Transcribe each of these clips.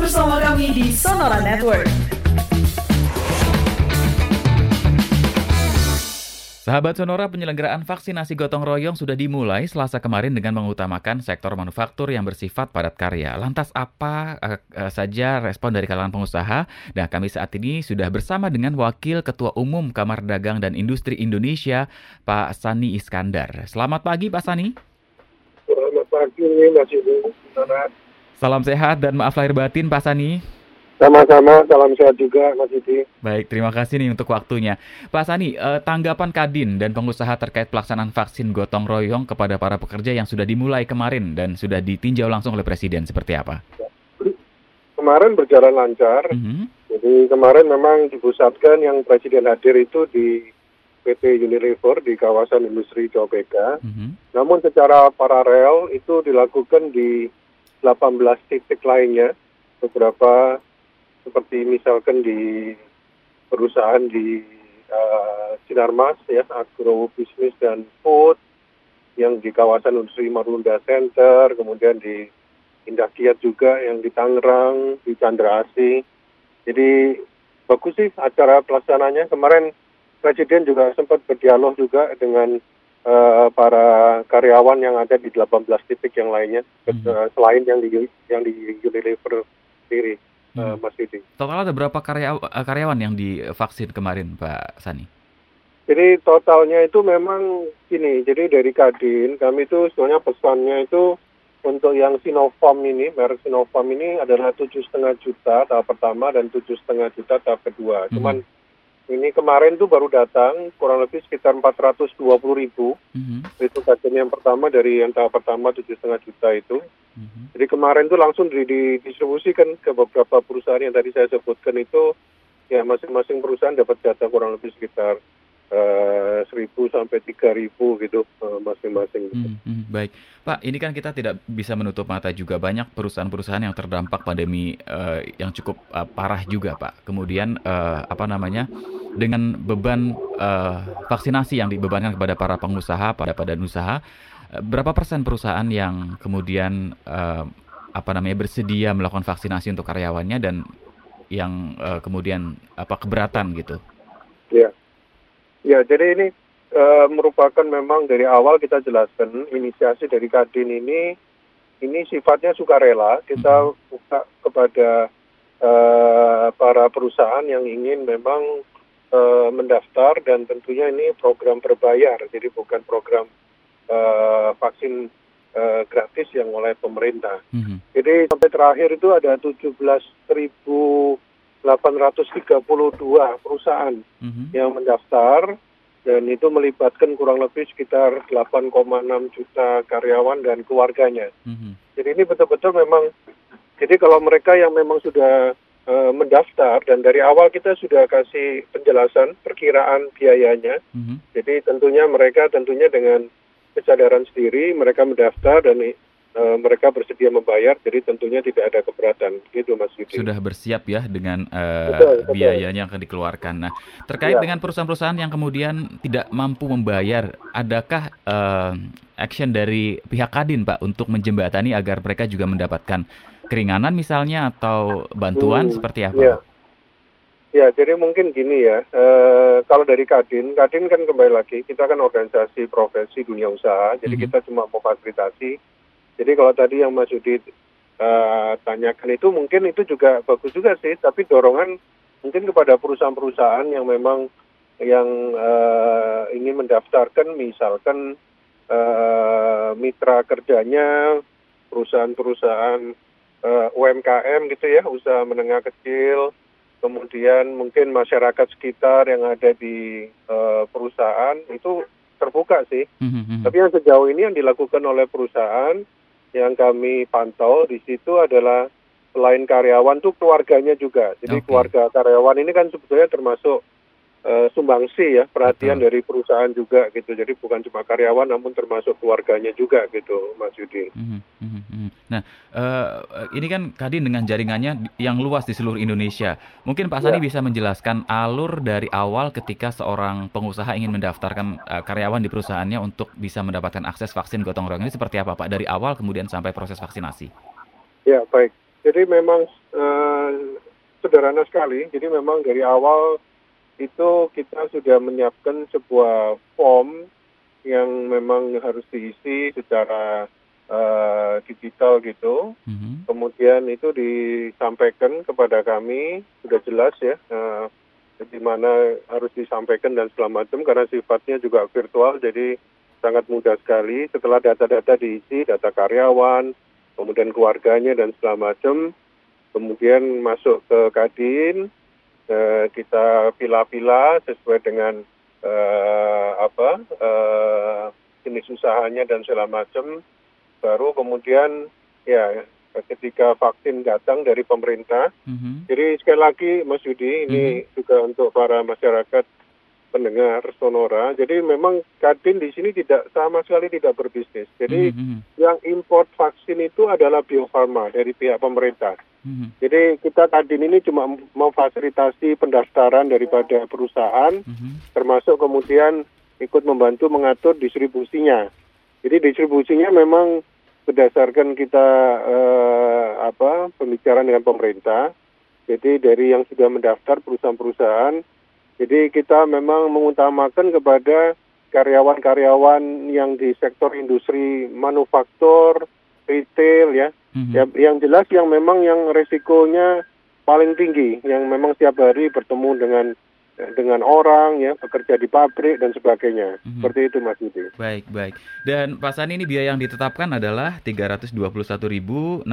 Masih bersama kami di Sonora Network. Sahabat Sonora, penyelenggaraan vaksinasi gotong royong sudah dimulai selasa kemarin dengan mengutamakan sektor manufaktur yang bersifat padat karya. Lantas apa uh, uh, saja respon dari kalangan pengusaha? Nah, kami saat ini sudah bersama dengan Wakil Ketua Umum Kamar Dagang dan Industri Indonesia, Pak Sani Iskandar. Selamat pagi, Pak Sani. Selamat pagi, Mas Ibu. Salam sehat dan maaf lahir batin, Pak Sani. Sama-sama, salam sehat juga Mas Didi. Baik, terima kasih nih untuk waktunya. Pak Sani, eh, tanggapan Kadin dan pengusaha terkait pelaksanaan vaksin gotong royong kepada para pekerja yang sudah dimulai kemarin dan sudah ditinjau langsung oleh Presiden seperti apa? Kemarin berjalan lancar. Mm -hmm. Jadi kemarin memang dipusatkan yang Presiden hadir itu di PT Unilever di kawasan industri Copeka. Mm -hmm. Namun secara paralel itu dilakukan di 18 titik lainnya beberapa seperti misalkan di perusahaan di uh, Sinarmas ya agro bisnis dan food yang di kawasan industri Marunda Center kemudian di Indah Kiat juga yang di Tangerang di Chandra Asih. Jadi bagus sih acara pelaksananya. Kemarin Presiden juga sempat berdialog juga dengan uh, para karyawan yang ada di 18 titik yang lainnya hmm. selain yang di yang di Unilever sendiri hmm. Mas Didi. Total ada berapa karya, eh, karyawan yang divaksin kemarin, Pak Sani? Jadi totalnya itu memang gini, jadi dari Kadin kami itu sebenarnya pesannya itu untuk yang Sinovac ini, merek Sinovac ini adalah tujuh setengah juta tahap pertama dan tujuh setengah juta tahap kedua. Hmm. Cuman ini kemarin tuh baru datang kurang lebih sekitar 420 ribu. Mm-hmm. Itu kajian yang pertama dari yang tahap pertama tujuh setengah juta itu. Mm-hmm. Jadi kemarin tuh langsung didistribusikan ke beberapa perusahaan yang tadi saya sebutkan itu ya masing-masing perusahaan dapat jatah kurang lebih sekitar seribu sampai tiga ribu gitu uh, masing-masing. Hmm, hmm, baik, Pak. Ini kan kita tidak bisa menutup mata juga banyak perusahaan-perusahaan yang terdampak pandemi uh, yang cukup uh, parah juga, Pak. Kemudian uh, apa namanya dengan beban uh, vaksinasi yang dibebankan kepada para pengusaha, pada badan usaha, uh, berapa persen perusahaan yang kemudian uh, apa namanya bersedia melakukan vaksinasi untuk karyawannya dan yang uh, kemudian apa keberatan gitu? Ya. Ya, jadi ini e, merupakan memang dari awal kita jelaskan inisiasi dari Kadin ini ini sifatnya sukarela kita buka kepada e, para perusahaan yang ingin memang e, mendaftar dan tentunya ini program berbayar jadi bukan program e, vaksin e, gratis yang oleh pemerintah. Mm -hmm. Jadi sampai terakhir itu ada 17.000 832 perusahaan mm -hmm. yang mendaftar dan itu melibatkan kurang lebih sekitar 8,6 juta karyawan dan keluarganya. Mm -hmm. Jadi ini betul-betul memang, jadi kalau mereka yang memang sudah uh, mendaftar dan dari awal kita sudah kasih penjelasan perkiraan biayanya, mm -hmm. jadi tentunya mereka tentunya dengan kesadaran sendiri mereka mendaftar dan uh, mereka bersedia membayar, jadi tentunya tidak ada keberatan, gitu Mas Yudi. Sudah bersiap ya dengan uh, betul, betul. biayanya yang akan dikeluarkan. Nah, terkait ya. dengan perusahaan-perusahaan yang kemudian tidak mampu membayar, adakah uh, action dari pihak Kadin Pak untuk menjembatani agar mereka juga mendapatkan keringanan misalnya atau bantuan hmm, seperti apa? Ya. Ya, jadi mungkin gini ya, e, kalau dari Kadin, Kadin kan kembali lagi, kita kan organisasi profesi dunia usaha, jadi mm -hmm. kita cuma memfasilitasi jadi kalau tadi yang Mas Yudi uh, tanyakan itu mungkin itu juga bagus juga sih, tapi dorongan mungkin kepada perusahaan-perusahaan yang memang yang uh, ingin mendaftarkan misalkan uh, mitra kerjanya perusahaan-perusahaan uh, UMKM gitu ya, usaha menengah kecil, kemudian mungkin masyarakat sekitar yang ada di uh, perusahaan itu terbuka sih. Mm -hmm. Tapi yang sejauh ini yang dilakukan oleh perusahaan yang kami pantau di situ adalah selain karyawan tuh keluarganya juga. Jadi okay. keluarga karyawan ini kan sebetulnya termasuk uh, sumbangsi ya perhatian Betul. dari perusahaan juga gitu. Jadi bukan cuma karyawan namun termasuk keluarganya juga gitu, Mas Yudi. Mm -hmm. Nah, uh, ini kan Kadin dengan jaringannya yang luas di seluruh Indonesia. Mungkin Pak Sani ya. bisa menjelaskan alur dari awal ketika seorang pengusaha ingin mendaftarkan uh, karyawan di perusahaannya untuk bisa mendapatkan akses vaksin gotong royong ini seperti apa Pak? Dari awal kemudian sampai proses vaksinasi. Ya, baik. Jadi memang uh, sederhana sekali. Jadi memang dari awal itu kita sudah menyiapkan sebuah form yang memang harus diisi secara uh, digital gitu. Mm-hmm. Kemudian itu disampaikan kepada kami sudah jelas ya uh, di mana harus disampaikan dan segala macam karena sifatnya juga virtual jadi sangat mudah sekali. Setelah data-data diisi, data karyawan, kemudian keluarganya dan segala macam, kemudian masuk ke Kadin, eh, kita pila-pila sesuai dengan eh, apa eh, jenis usahanya dan segala macam, baru kemudian ya ketika vaksin datang dari pemerintah. Mm-hmm. Jadi sekali lagi Mas Yudi ini mm-hmm. juga untuk para masyarakat pendengar Sonora. Jadi memang Kadin di sini tidak sama sekali tidak berbisnis. Jadi mm-hmm. yang import vaksin itu adalah Bio Farma dari pihak pemerintah. Mm-hmm. Jadi kita Kadin ini cuma memfasilitasi pendaftaran daripada perusahaan, mm-hmm. termasuk kemudian ikut membantu mengatur distribusinya. Jadi distribusinya memang berdasarkan kita eh, apa pembicaraan dengan pemerintah. Jadi dari yang sudah mendaftar perusahaan-perusahaan jadi kita memang mengutamakan kepada karyawan-karyawan yang di sektor industri manufaktur, retail ya. Mm-hmm. ya. Yang jelas yang memang yang resikonya paling tinggi, yang memang setiap hari bertemu dengan dengan orang ya bekerja di pabrik dan sebagainya mm-hmm. seperti itu Mas Yudi. Baik baik dan Pak Sani ini biaya yang ditetapkan adalah Rp321.660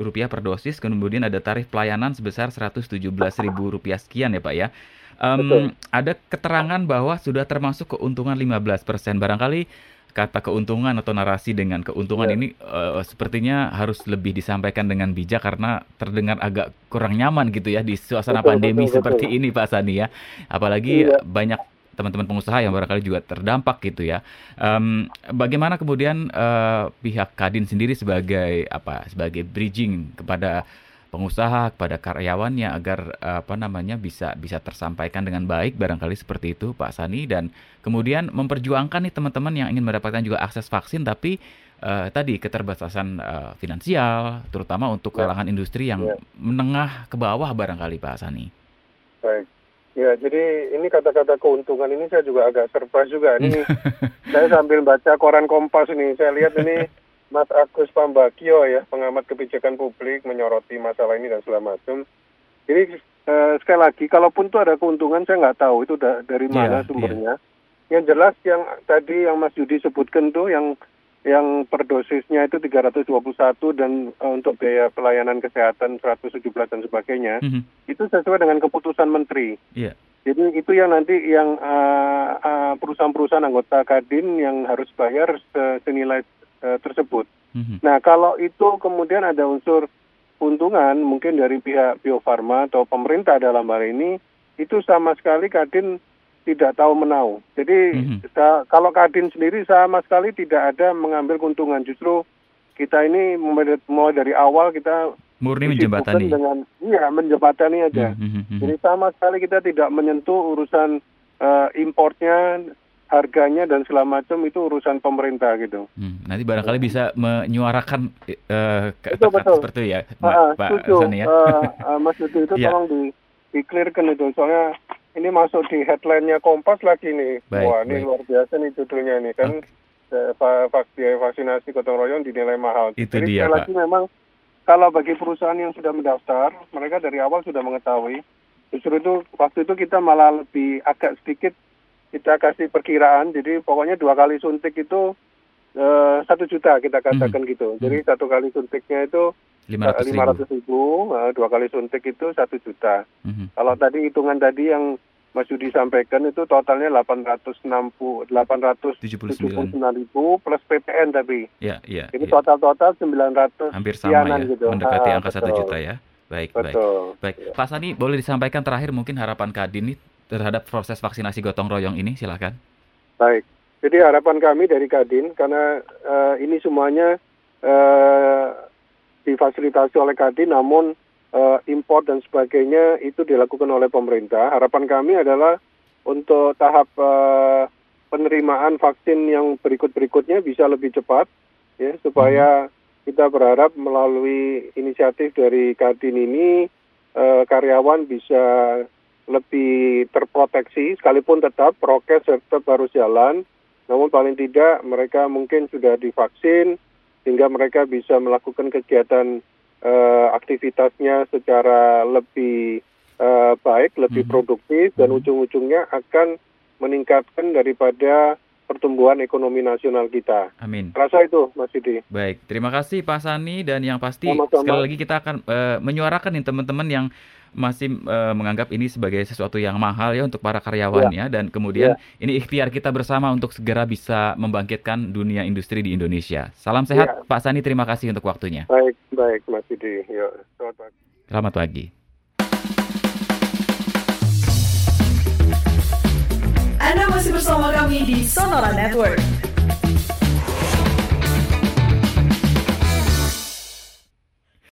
rupiah per dosis kemudian ada tarif pelayanan sebesar Rp117.000 rupiah sekian ya Pak ya. Um, ada keterangan bahwa sudah termasuk keuntungan 15%. Barangkali kata keuntungan atau narasi dengan keuntungan yeah. ini uh, sepertinya harus lebih disampaikan dengan bijak karena terdengar agak kurang nyaman gitu ya di suasana betul, pandemi betul, seperti betul. ini Pak Sani ya. Apalagi yeah. banyak teman-teman pengusaha yang barangkali juga terdampak gitu ya. Um, bagaimana kemudian uh, pihak Kadin sendiri sebagai apa sebagai bridging kepada pengusaha kepada karyawannya agar apa namanya bisa bisa tersampaikan dengan baik barangkali seperti itu Pak Sani dan kemudian memperjuangkan nih teman-teman yang ingin mendapatkan juga akses vaksin tapi uh, tadi keterbatasan uh, finansial terutama untuk ya. kalangan industri yang ya. menengah ke bawah barangkali Pak Sani. Baik. Ya, jadi ini kata-kata keuntungan ini saya juga agak surprise juga. Ini saya sambil baca koran Kompas ini, saya lihat ini Mas Agus Pambagio ya, pengamat kebijakan publik menyoroti masalah ini dan segala macam. Jadi eh, sekali lagi, kalaupun itu ada keuntungan, saya nggak tahu itu da dari iya, mana yeah, sumbernya. Yeah. Yang jelas yang tadi yang Mas Yudi sebutkan tuh yang yang per dosisnya itu 321 dan uh, untuk biaya pelayanan kesehatan 117 dan sebagainya, mm -hmm. itu sesuai dengan keputusan menteri. Yeah. Jadi itu yang nanti yang perusahaan-perusahaan uh, uh, perusahaan -perusahaan anggota Kadin yang harus bayar senilai tersebut. Mm-hmm. Nah, kalau itu kemudian ada unsur keuntungan mungkin dari pihak Bio Farma atau pemerintah dalam hal ini, itu sama sekali Kadin tidak tahu menau. Jadi mm-hmm. kalau Kadin sendiri sama sekali tidak ada mengambil keuntungan. Justru kita ini mulai dari awal kita murni menjembatani dengan iya menjembatani aja. Mm-hmm. Jadi sama sekali kita tidak menyentuh urusan uh, importnya harganya dan segala macam itu urusan pemerintah gitu. Hmm, nanti barangkali bisa menyuarakan uh, betul, betul. seperti itu ya, uh, Pak Sani ya. Uh, uh, Mas itu itu ya. tolong di di clearkan itu soalnya ini masuk di headline-nya Kompas lagi nih. Baik, Wah, ini baik. luar biasa nih judulnya nih kan okay. vaksinasi gotong royong dinilai mahal. Itu Jadi dia, Pak. lagi memang kalau bagi perusahaan yang sudah mendaftar, mereka dari awal sudah mengetahui. Justru itu waktu itu kita malah lebih agak sedikit kita kasih perkiraan jadi pokoknya dua kali suntik itu eh, satu uh, juta kita katakan hmm. gitu jadi hmm. satu kali suntiknya itu lima ratus ribu, uh, dua kali suntik itu satu juta hmm. kalau tadi hitungan tadi yang Mas Yudi sampaikan itu totalnya 860 879 ribu plus PPN tapi. Ya, ya. Ini ya. total-total 900 hampir sama ya, gitu. mendekati ah, angka satu juta ya. Baik, betul. baik. Baik. Ya. Pak Sani boleh disampaikan terakhir mungkin harapan Kadin ini terhadap proses vaksinasi gotong royong ini? Silakan. Baik. Jadi harapan kami dari Kadin karena uh, ini semuanya uh, difasilitasi oleh Kadin, namun uh, impor dan sebagainya itu dilakukan oleh pemerintah. Harapan kami adalah untuk tahap uh, penerimaan vaksin yang berikut-berikutnya bisa lebih cepat, ya supaya hmm. kita berharap melalui inisiatif dari Kadin ini eh, karyawan bisa lebih terproteksi sekalipun tetap prokes tetap harus jalan namun paling tidak mereka mungkin sudah divaksin sehingga mereka bisa melakukan kegiatan uh, aktivitasnya secara lebih uh, baik, lebih mm -hmm. produktif dan mm -hmm. ujung-ujungnya akan meningkatkan daripada pertumbuhan ekonomi nasional kita. Amin. Rasa itu, Mas Didi. Baik, terima kasih Pak Sani dan yang pasti Sama-sama. sekali lagi kita akan uh, menyuarakan nih teman-teman yang masih uh, menganggap ini sebagai sesuatu yang mahal ya untuk para karyawan ya, dan kemudian ya. ini ikhtiar kita bersama untuk segera bisa membangkitkan dunia industri di Indonesia. Salam sehat ya. Pak Sani, terima kasih untuk waktunya. Baik, baik Mas Didi. Selamat pagi. Selamat pagi. Anda masih bersama kami di Sonora Network.